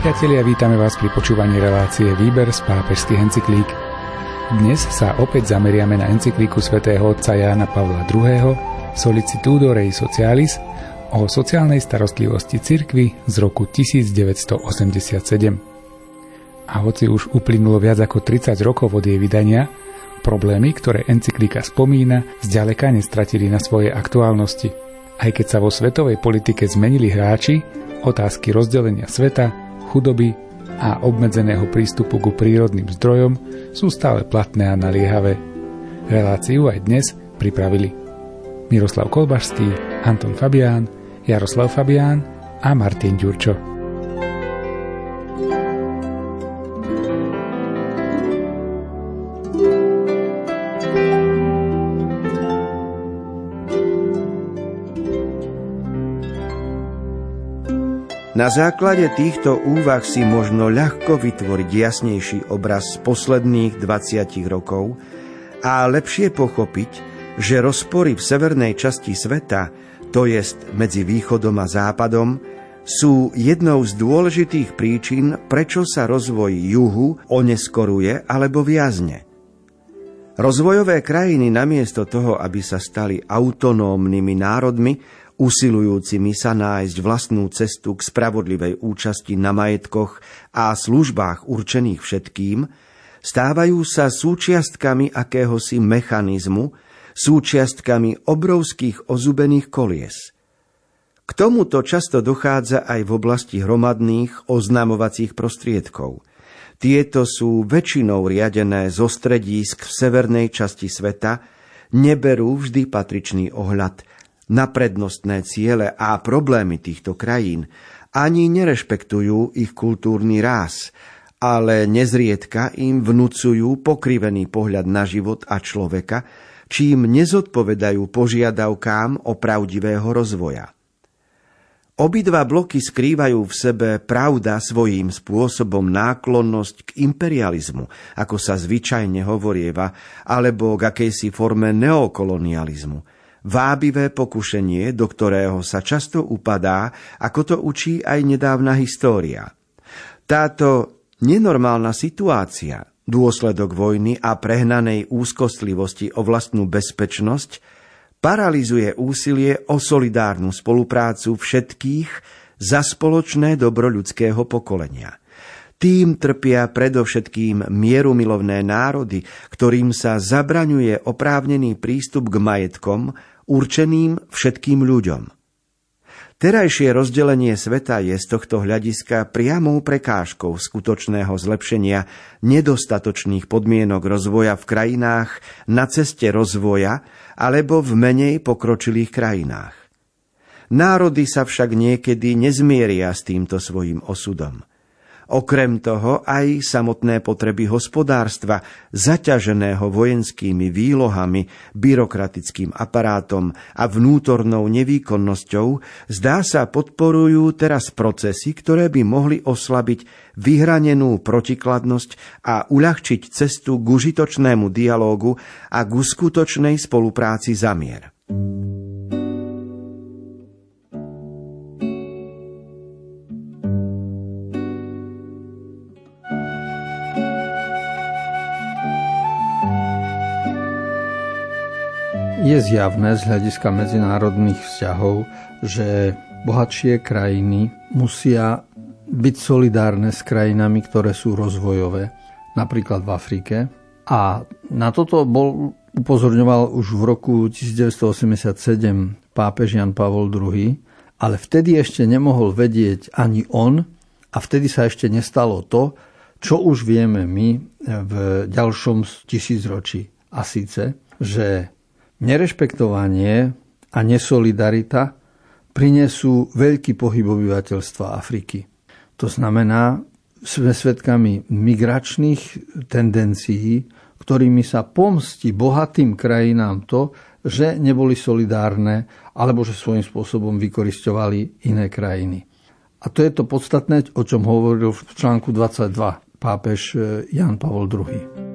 priatelia, vítame vás pri počúvaní relácie Výber z pápežských encyklík. Dnes sa opäť zameriame na encyklíku svätého otca Jána Pavla II. Solicitudo Rei Socialis o sociálnej starostlivosti cirkvy z roku 1987. A hoci už uplynulo viac ako 30 rokov od jej vydania, problémy, ktoré encyklika spomína, zďaleka nestratili na svojej aktuálnosti. Aj keď sa vo svetovej politike zmenili hráči, otázky rozdelenia sveta, chudoby a obmedzeného prístupu ku prírodným zdrojom sú stále platné a naliehavé. Reláciu aj dnes pripravili Miroslav Kolbašský, Anton Fabián, Jaroslav Fabián a Martin Ďurčo. Na základe týchto úvah si možno ľahko vytvoriť jasnejší obraz z posledných 20 rokov a lepšie pochopiť, že rozpory v severnej časti sveta, to jest medzi východom a západom, sú jednou z dôležitých príčin, prečo sa rozvoj juhu oneskoruje alebo viazne. Rozvojové krajiny namiesto toho, aby sa stali autonómnymi národmi, usilujúcimi sa nájsť vlastnú cestu k spravodlivej účasti na majetkoch a službách určených všetkým, stávajú sa súčiastkami akéhosi mechanizmu, súčiastkami obrovských ozubených kolies. K tomuto často dochádza aj v oblasti hromadných oznamovacích prostriedkov. Tieto sú väčšinou riadené zo stredísk v severnej časti sveta, neberú vždy patričný ohľad na prednostné ciele a problémy týchto krajín, ani nerešpektujú ich kultúrny ráz, ale nezriedka im vnúcujú pokrivený pohľad na život a človeka, čím nezodpovedajú požiadavkám o pravdivého rozvoja. Obidva bloky skrývajú v sebe pravda svojím spôsobom náklonnosť k imperializmu, ako sa zvyčajne hovorieva, alebo k akejsi forme neokolonializmu – vábivé pokušenie, do ktorého sa často upadá, ako to učí aj nedávna história. Táto nenormálna situácia, dôsledok vojny a prehnanej úzkostlivosti o vlastnú bezpečnosť, paralizuje úsilie o solidárnu spoluprácu všetkých za spoločné dobro ľudského pokolenia. Tým trpia predovšetkým mierumilovné národy, ktorým sa zabraňuje oprávnený prístup k majetkom, určeným všetkým ľuďom. Terajšie rozdelenie sveta je z tohto hľadiska priamou prekážkou skutočného zlepšenia nedostatočných podmienok rozvoja v krajinách na ceste rozvoja alebo v menej pokročilých krajinách. Národy sa však niekedy nezmieria s týmto svojim osudom. Okrem toho aj samotné potreby hospodárstva, zaťaženého vojenskými výlohami, byrokratickým aparátom a vnútornou nevýkonnosťou, zdá sa podporujú teraz procesy, ktoré by mohli oslabiť vyhranenú protikladnosť a uľahčiť cestu k užitočnému dialógu a k skutočnej spolupráci za Zjavné z hľadiska medzinárodných vzťahov, že bohatšie krajiny musia byť solidárne s krajinami, ktoré sú rozvojové, napríklad v Afrike. A na toto bol upozorňoval už v roku 1987 pápež Jan Pavol II, ale vtedy ešte nemohol vedieť ani on a vtedy sa ešte nestalo to, čo už vieme my v ďalšom tisícročí. A síce, že Nerešpektovanie a nesolidarita prinesú veľký pohyb obyvateľstva Afriky. To znamená, sme svedkami migračných tendencií, ktorými sa pomstí bohatým krajinám to, že neboli solidárne alebo že svojím spôsobom vykoristovali iné krajiny. A to je to podstatné, o čom hovoril v článku 22 pápež Jan Pavol II.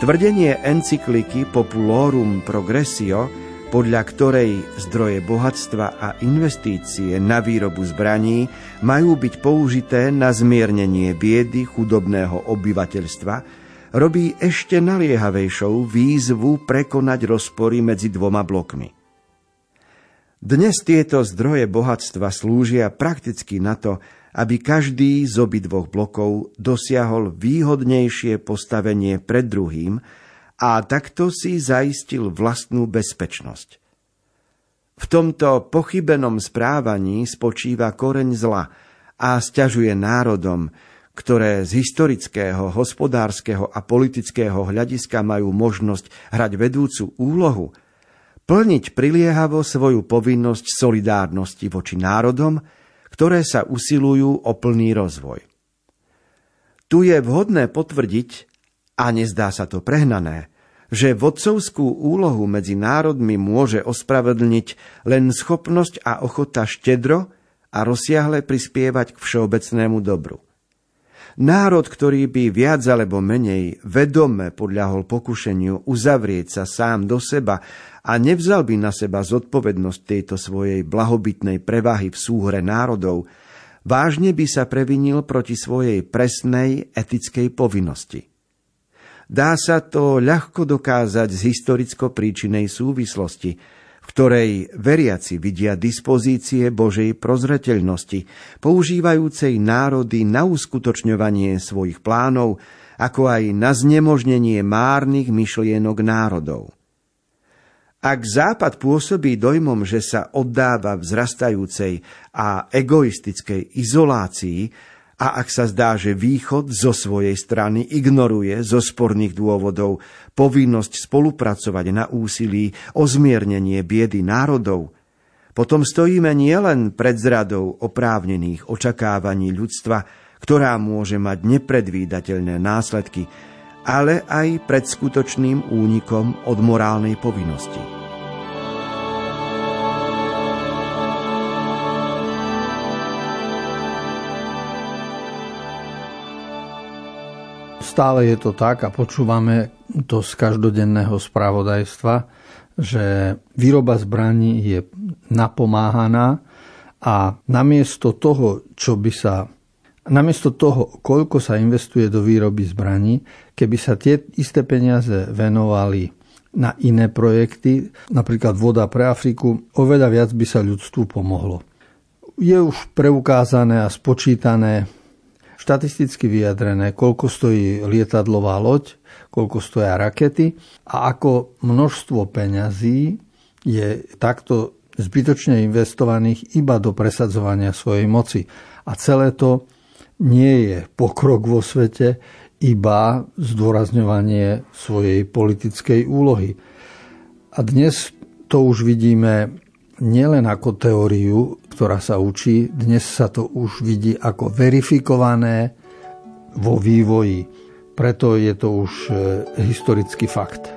Tvrdenie encykliky Populorum Progressio, podľa ktorej zdroje bohatstva a investície na výrobu zbraní majú byť použité na zmiernenie biedy chudobného obyvateľstva, robí ešte naliehavejšou výzvu prekonať rozpory medzi dvoma blokmi. Dnes tieto zdroje bohatstva slúžia prakticky na to, aby každý z obidvoch blokov dosiahol výhodnejšie postavenie pred druhým a takto si zaistil vlastnú bezpečnosť. V tomto pochybenom správaní spočíva koreň zla a stiažuje národom, ktoré z historického, hospodárskeho a politického hľadiska majú možnosť hrať vedúcu úlohu, plniť priliehavo svoju povinnosť solidárnosti voči národom, ktoré sa usilujú o plný rozvoj. Tu je vhodné potvrdiť, a nezdá sa to prehnané, že vodcovskú úlohu medzi národmi môže ospravedlniť len schopnosť a ochota štedro a rozsiahle prispievať k všeobecnému dobru. Národ, ktorý by viac alebo menej vedome podľahol pokušeniu uzavrieť sa sám do seba a nevzal by na seba zodpovednosť tejto svojej blahobytnej prevahy v súhre národov, vážne by sa previnil proti svojej presnej etickej povinnosti. Dá sa to ľahko dokázať z historicko-príčinej súvislosti, ktorej veriaci vidia dispozície Božej prozreteľnosti, používajúcej národy na uskutočňovanie svojich plánov, ako aj na znemožnenie márnych myšlienok národov. Ak Západ pôsobí dojmom, že sa oddáva vzrastajúcej a egoistickej izolácii, a ak sa zdá, že Východ zo svojej strany ignoruje zo sporných dôvodov povinnosť spolupracovať na úsilí o zmiernenie biedy národov, potom stojíme nielen pred zradou oprávnených očakávaní ľudstva, ktorá môže mať nepredvídateľné následky, ale aj pred skutočným únikom od morálnej povinnosti. Stále je to tak a počúvame to z každodenného spravodajstva, že výroba zbraní je napomáhaná a namiesto toho, čo by sa Namiesto toho, koľko sa investuje do výroby zbraní, keby sa tie isté peniaze venovali na iné projekty, napríklad voda pre Afriku, oveľa viac by sa ľudstvu pomohlo. Je už preukázané a spočítané, štatisticky vyjadrené, koľko stojí lietadlová loď, koľko stoja rakety a ako množstvo peňazí je takto zbytočne investovaných iba do presadzovania svojej moci. A celé to nie je pokrok vo svete, iba zdôrazňovanie svojej politickej úlohy. A dnes to už vidíme nielen ako teóriu, ktorá sa učí, dnes sa to už vidí ako verifikované vo vývoji. Preto je to už e, historický fakt.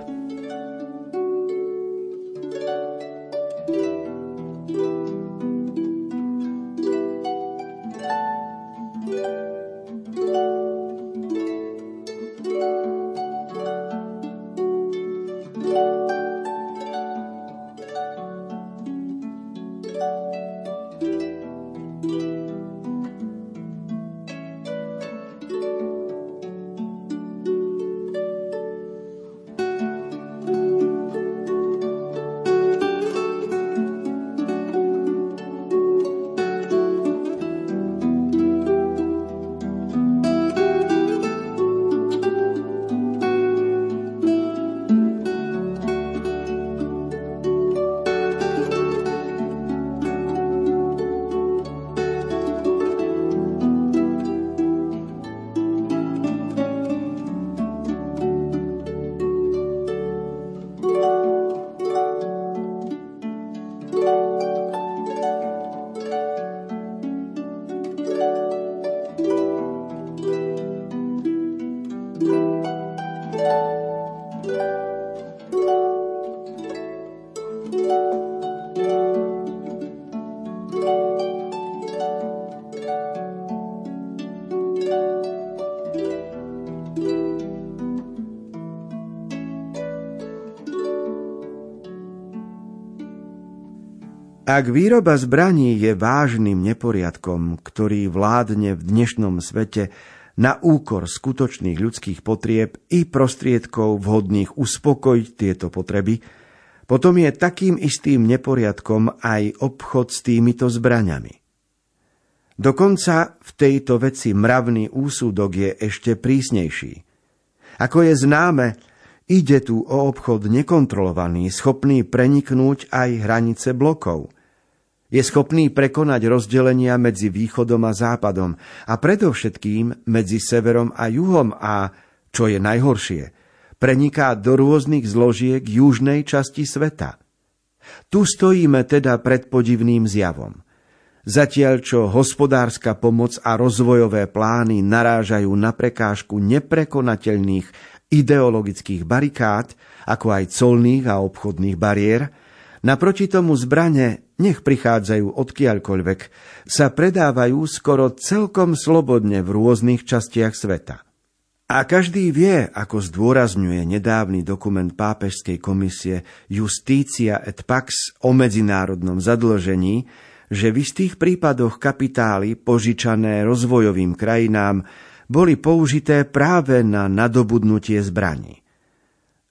Ak výroba zbraní je vážnym neporiadkom, ktorý vládne v dnešnom svete na úkor skutočných ľudských potrieb i prostriedkov vhodných uspokojiť tieto potreby, potom je takým istým neporiadkom aj obchod s týmito zbraňami. Dokonca v tejto veci mravný úsudok je ešte prísnejší. Ako je známe, ide tu o obchod nekontrolovaný, schopný preniknúť aj hranice blokov – je schopný prekonať rozdelenia medzi východom a západom a predovšetkým medzi severom a juhom a, čo je najhoršie, preniká do rôznych zložiek južnej časti sveta. Tu stojíme teda pred podivným zjavom. Zatiaľ, čo hospodárska pomoc a rozvojové plány narážajú na prekážku neprekonateľných ideologických barikád, ako aj colných a obchodných bariér, naproti tomu zbrane nech prichádzajú odkiaľkoľvek, sa predávajú skoro celkom slobodne v rôznych častiach sveta. A každý vie, ako zdôrazňuje nedávny dokument pápežskej komisie Justícia et Pax o medzinárodnom zadlžení, že v istých prípadoch kapitály požičané rozvojovým krajinám boli použité práve na nadobudnutie zbraní.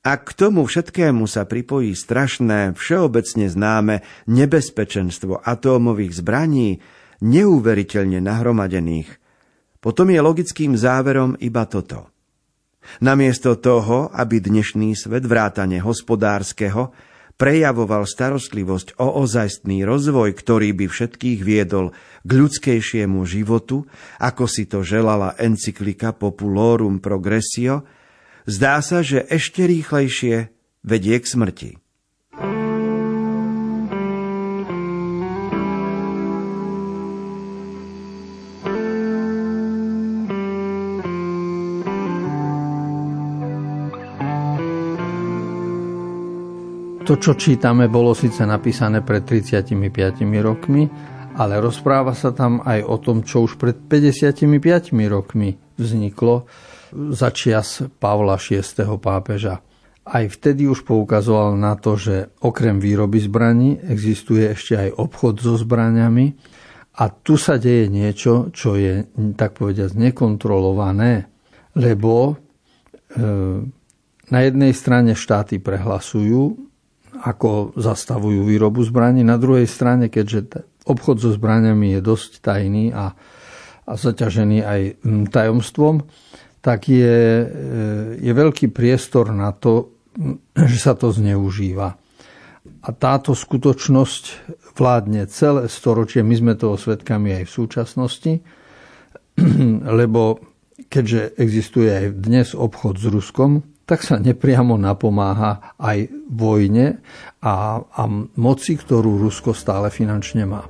Ak k tomu všetkému sa pripojí strašné, všeobecne známe nebezpečenstvo atómových zbraní, neuveriteľne nahromadených, potom je logickým záverom iba toto. Namiesto toho, aby dnešný svet vrátane hospodárskeho prejavoval starostlivosť o ozajstný rozvoj, ktorý by všetkých viedol k ľudskejšiemu životu, ako si to želala encyklika Populorum Progressio, Zdá sa, že ešte rýchlejšie vedie k smrti. To, čo čítame, bolo síce napísané pred 35 rokmi, ale rozpráva sa tam aj o tom, čo už pred 55 rokmi vzniklo za čias Pavla VI. pápeža. Aj vtedy už poukazoval na to, že okrem výroby zbraní existuje ešte aj obchod so zbraniami a tu sa deje niečo, čo je tak povediať nekontrolované, lebo e, na jednej strane štáty prehlasujú, ako zastavujú výrobu zbraní, na druhej strane, keďže obchod so zbraniami je dosť tajný a, a zaťažený aj tajomstvom, tak je, e, je veľký priestor na to, že sa to zneužíva. A táto skutočnosť vládne celé storočie, my sme toho svetkami aj v súčasnosti, lebo keďže existuje aj dnes obchod s Ruskom, tak sa nepriamo napomáha aj vojne a, a moci, ktorú Rusko stále finančne má.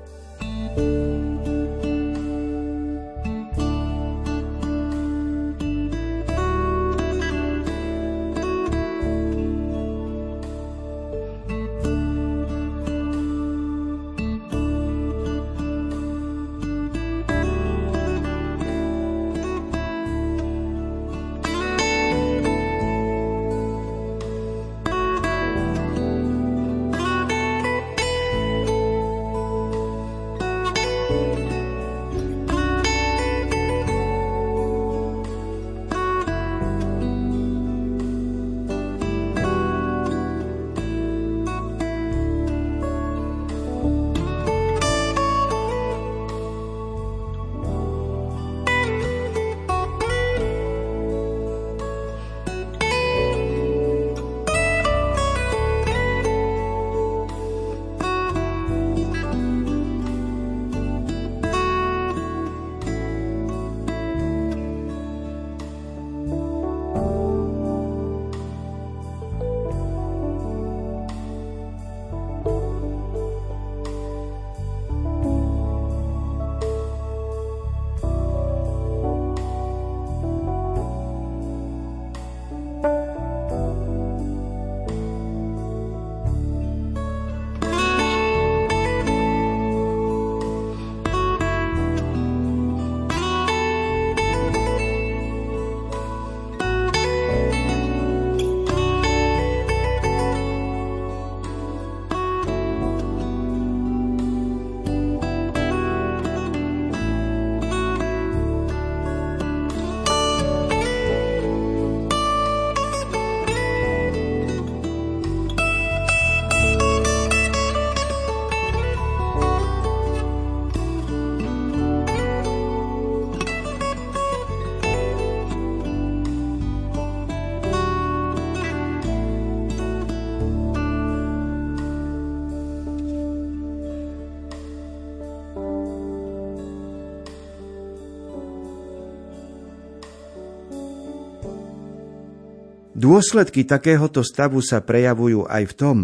Dôsledky takéhoto stavu sa prejavujú aj v tom,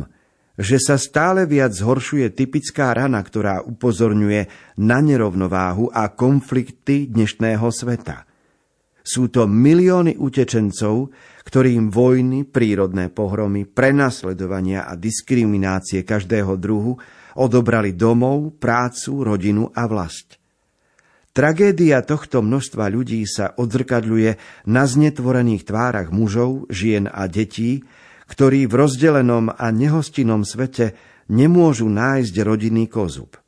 že sa stále viac zhoršuje typická rana, ktorá upozorňuje na nerovnováhu a konflikty dnešného sveta. Sú to milióny utečencov, ktorým vojny, prírodné pohromy, prenasledovania a diskriminácie každého druhu odobrali domov, prácu, rodinu a vlast. Tragédia tohto množstva ľudí sa odzrkadľuje na znetvorených tvárach mužov, žien a detí, ktorí v rozdelenom a nehostinnom svete nemôžu nájsť rodinný kozub.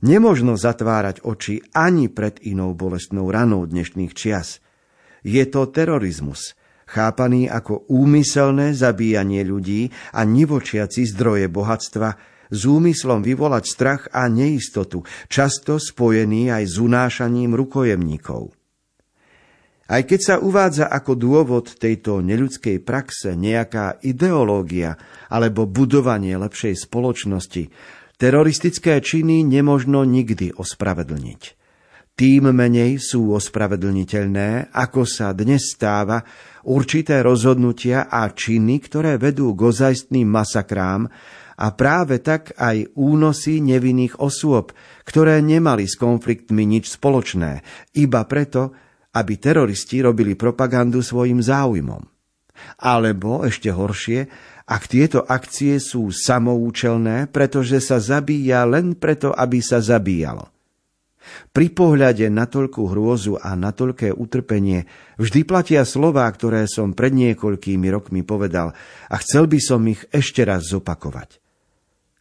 Nemožno zatvárať oči ani pred inou bolestnou ranou dnešných čias. Je to terorizmus, chápaný ako úmyselné zabíjanie ľudí a nivočiaci zdroje bohatstva, s úmyslom vyvolať strach a neistotu, často spojený aj s unášaním rukojemníkov. Aj keď sa uvádza ako dôvod tejto neľudskej praxe nejaká ideológia alebo budovanie lepšej spoločnosti, teroristické činy nemožno nikdy ospravedlniť. Tým menej sú ospravedlniteľné, ako sa dnes stáva, určité rozhodnutia a činy, ktoré vedú k ozajstným masakrám, a práve tak aj únosy nevinných osôb, ktoré nemali s konfliktmi nič spoločné, iba preto, aby teroristi robili propagandu svojim záujmom. Alebo ešte horšie, ak tieto akcie sú samoučelné, pretože sa zabíja len preto, aby sa zabíjalo. Pri pohľade na toľkú hrôzu a na toľké utrpenie vždy platia slová, ktoré som pred niekoľkými rokmi povedal a chcel by som ich ešte raz zopakovať.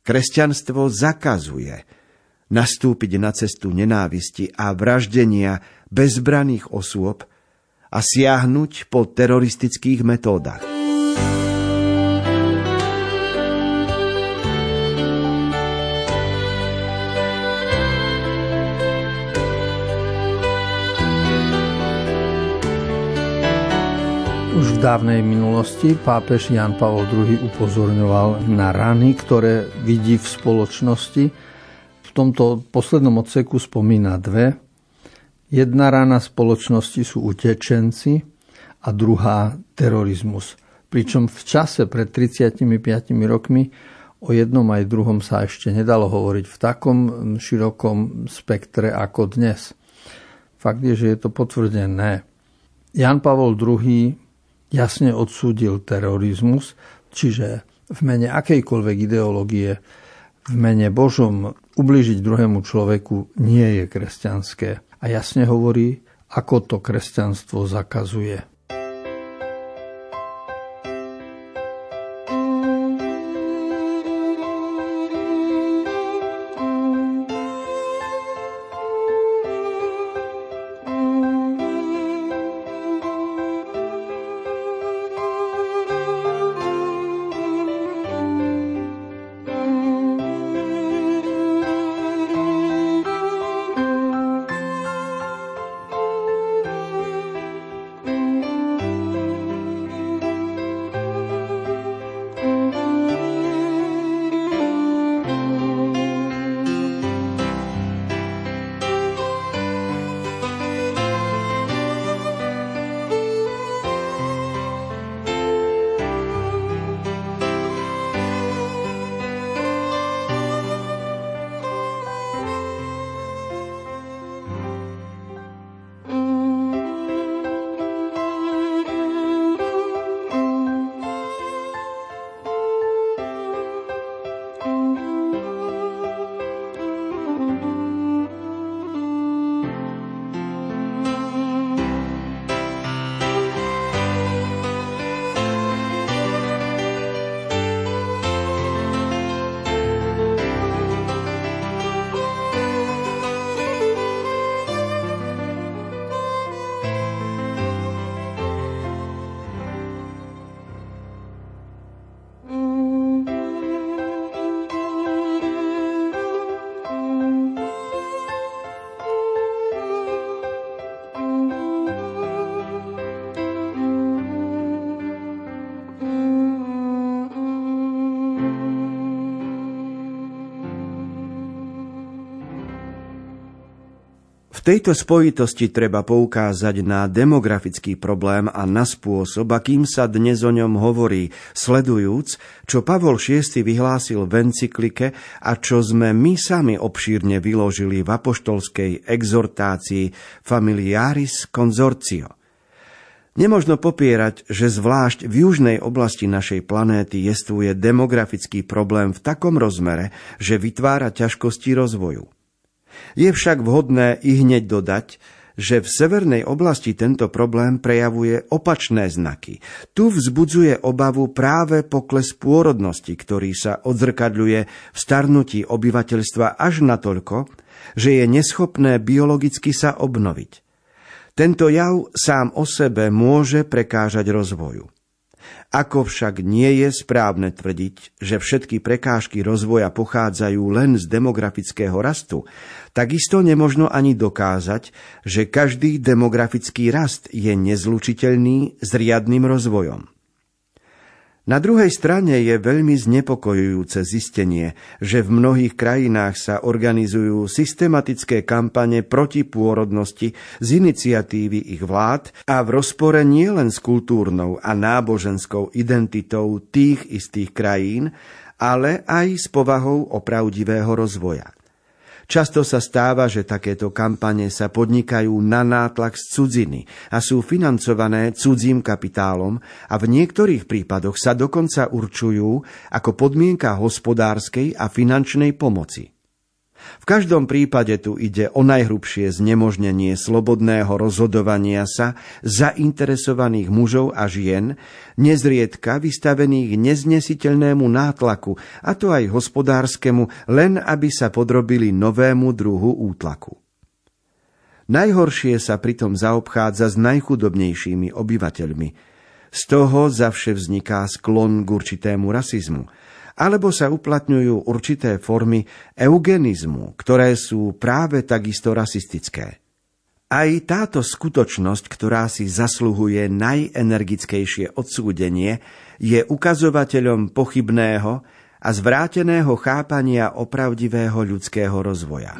Kresťanstvo zakazuje nastúpiť na cestu nenávisti a vraždenia bezbraných osôb a siahnuť po teroristických metódach. Už v dávnej minulosti pápež Jan Pavel II upozorňoval na rany, ktoré vidí v spoločnosti. V tomto poslednom odseku spomína dve. Jedna rana spoločnosti sú utečenci a druhá terorizmus. Pričom v čase pred 35 rokmi o jednom aj druhom sa ešte nedalo hovoriť v takom širokom spektre ako dnes. Fakt je, že je to potvrdené. Jan Pavol II jasne odsúdil terorizmus, čiže v mene akejkoľvek ideológie, v mene Božom ubližiť druhému človeku nie je kresťanské. A jasne hovorí, ako to kresťanstvo zakazuje. V tejto spojitosti treba poukázať na demografický problém a na spôsob, akým sa dnes o ňom hovorí, sledujúc, čo Pavol VI vyhlásil v encyklike a čo sme my sami obšírne vyložili v apoštolskej exhortácii Familiaris Consortio. Nemožno popierať, že zvlášť v južnej oblasti našej planéty jestvuje demografický problém v takom rozmere, že vytvára ťažkosti rozvoju. Je však vhodné i hneď dodať, že v severnej oblasti tento problém prejavuje opačné znaky. Tu vzbudzuje obavu práve pokles pôrodnosti, ktorý sa odzrkadľuje v starnutí obyvateľstva až natoľko, že je neschopné biologicky sa obnoviť. Tento jav sám o sebe môže prekážať rozvoju. Ako však nie je správne tvrdiť, že všetky prekážky rozvoja pochádzajú len z demografického rastu, takisto nemožno ani dokázať, že každý demografický rast je nezlučiteľný s riadnym rozvojom. Na druhej strane je veľmi znepokojujúce zistenie, že v mnohých krajinách sa organizujú systematické kampane proti pôrodnosti z iniciatívy ich vlád a v rozpore nielen s kultúrnou a náboženskou identitou tých istých krajín, ale aj s povahou opravdivého rozvoja. Často sa stáva, že takéto kampane sa podnikajú na nátlak z cudziny a sú financované cudzím kapitálom a v niektorých prípadoch sa dokonca určujú ako podmienka hospodárskej a finančnej pomoci. V každom prípade tu ide o najhrubšie znemožnenie slobodného rozhodovania sa zainteresovaných mužov a žien, nezriedka vystavených neznesiteľnému nátlaku, a to aj hospodárskemu, len aby sa podrobili novému druhu útlaku. Najhoršie sa pritom zaobchádza s najchudobnejšími obyvateľmi. Z toho zavše vzniká sklon k určitému rasizmu – alebo sa uplatňujú určité formy eugenizmu, ktoré sú práve takisto rasistické. Aj táto skutočnosť, ktorá si zasluhuje najenergickejšie odsúdenie, je ukazovateľom pochybného a zvráteného chápania opravdivého ľudského rozvoja.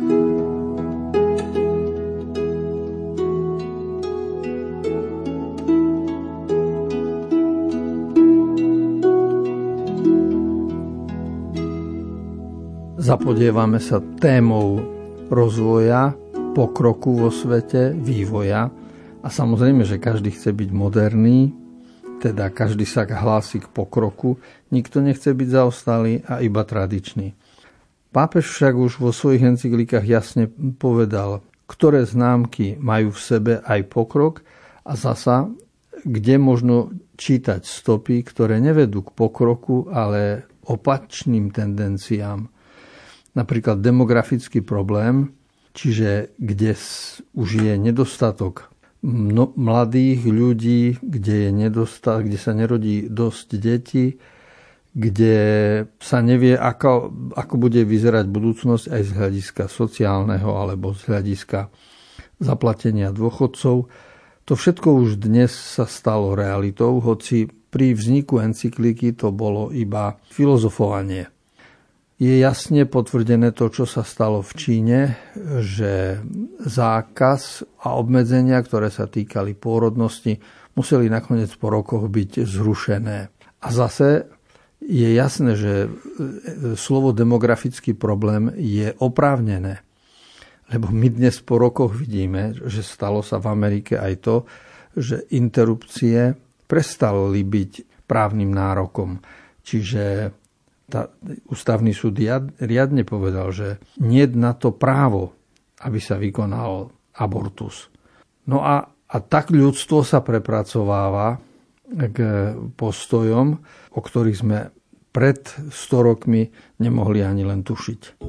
Zapodievame sa témou rozvoja, pokroku vo svete, vývoja. A samozrejme, že každý chce byť moderný, teda každý sa hlási k pokroku, nikto nechce byť zaostalý a iba tradičný. Pápež však už vo svojich encyklikách jasne povedal, ktoré známky majú v sebe aj pokrok a zasa, kde možno čítať stopy, ktoré nevedú k pokroku, ale opačným tendenciám napríklad demografický problém, čiže kde už je nedostatok mladých ľudí, kde, je nedostatok, kde sa nerodí dosť detí, kde sa nevie, ako, ako bude vyzerať budúcnosť aj z hľadiska sociálneho alebo z hľadiska zaplatenia dôchodcov. To všetko už dnes sa stalo realitou, hoci pri vzniku encykliky to bolo iba filozofovanie je jasne potvrdené to, čo sa stalo v Číne, že zákaz a obmedzenia, ktoré sa týkali pôrodnosti, museli nakoniec po rokoch byť zrušené. A zase je jasné, že slovo demografický problém je oprávnené. Lebo my dnes po rokoch vidíme, že stalo sa v Amerike aj to, že interrupcie prestali byť právnym nárokom. Čiže tá, ústavný súd riadne povedal, že nie na to právo, aby sa vykonal abortus. No a, a tak ľudstvo sa prepracováva k postojom, o ktorých sme pred 100 rokmi nemohli ani len tušiť.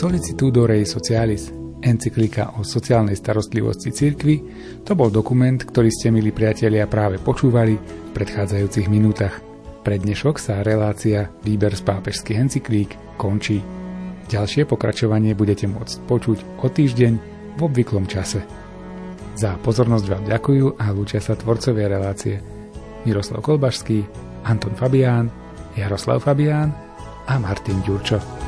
Solicitudo Rei Socialis, encyklika o sociálnej starostlivosti cirkvy, to bol dokument, ktorý ste, milí priatelia, práve počúvali v predchádzajúcich minútach. Pre dnešok sa relácia Výber z pápežských encyklík končí. Ďalšie pokračovanie budete môcť počuť o týždeň v obvyklom čase. Za pozornosť vám ďakujú a lúčia sa tvorcovia relácie Miroslav Kolbašský, Anton Fabián, Jaroslav Fabián a Martin Ďurčo.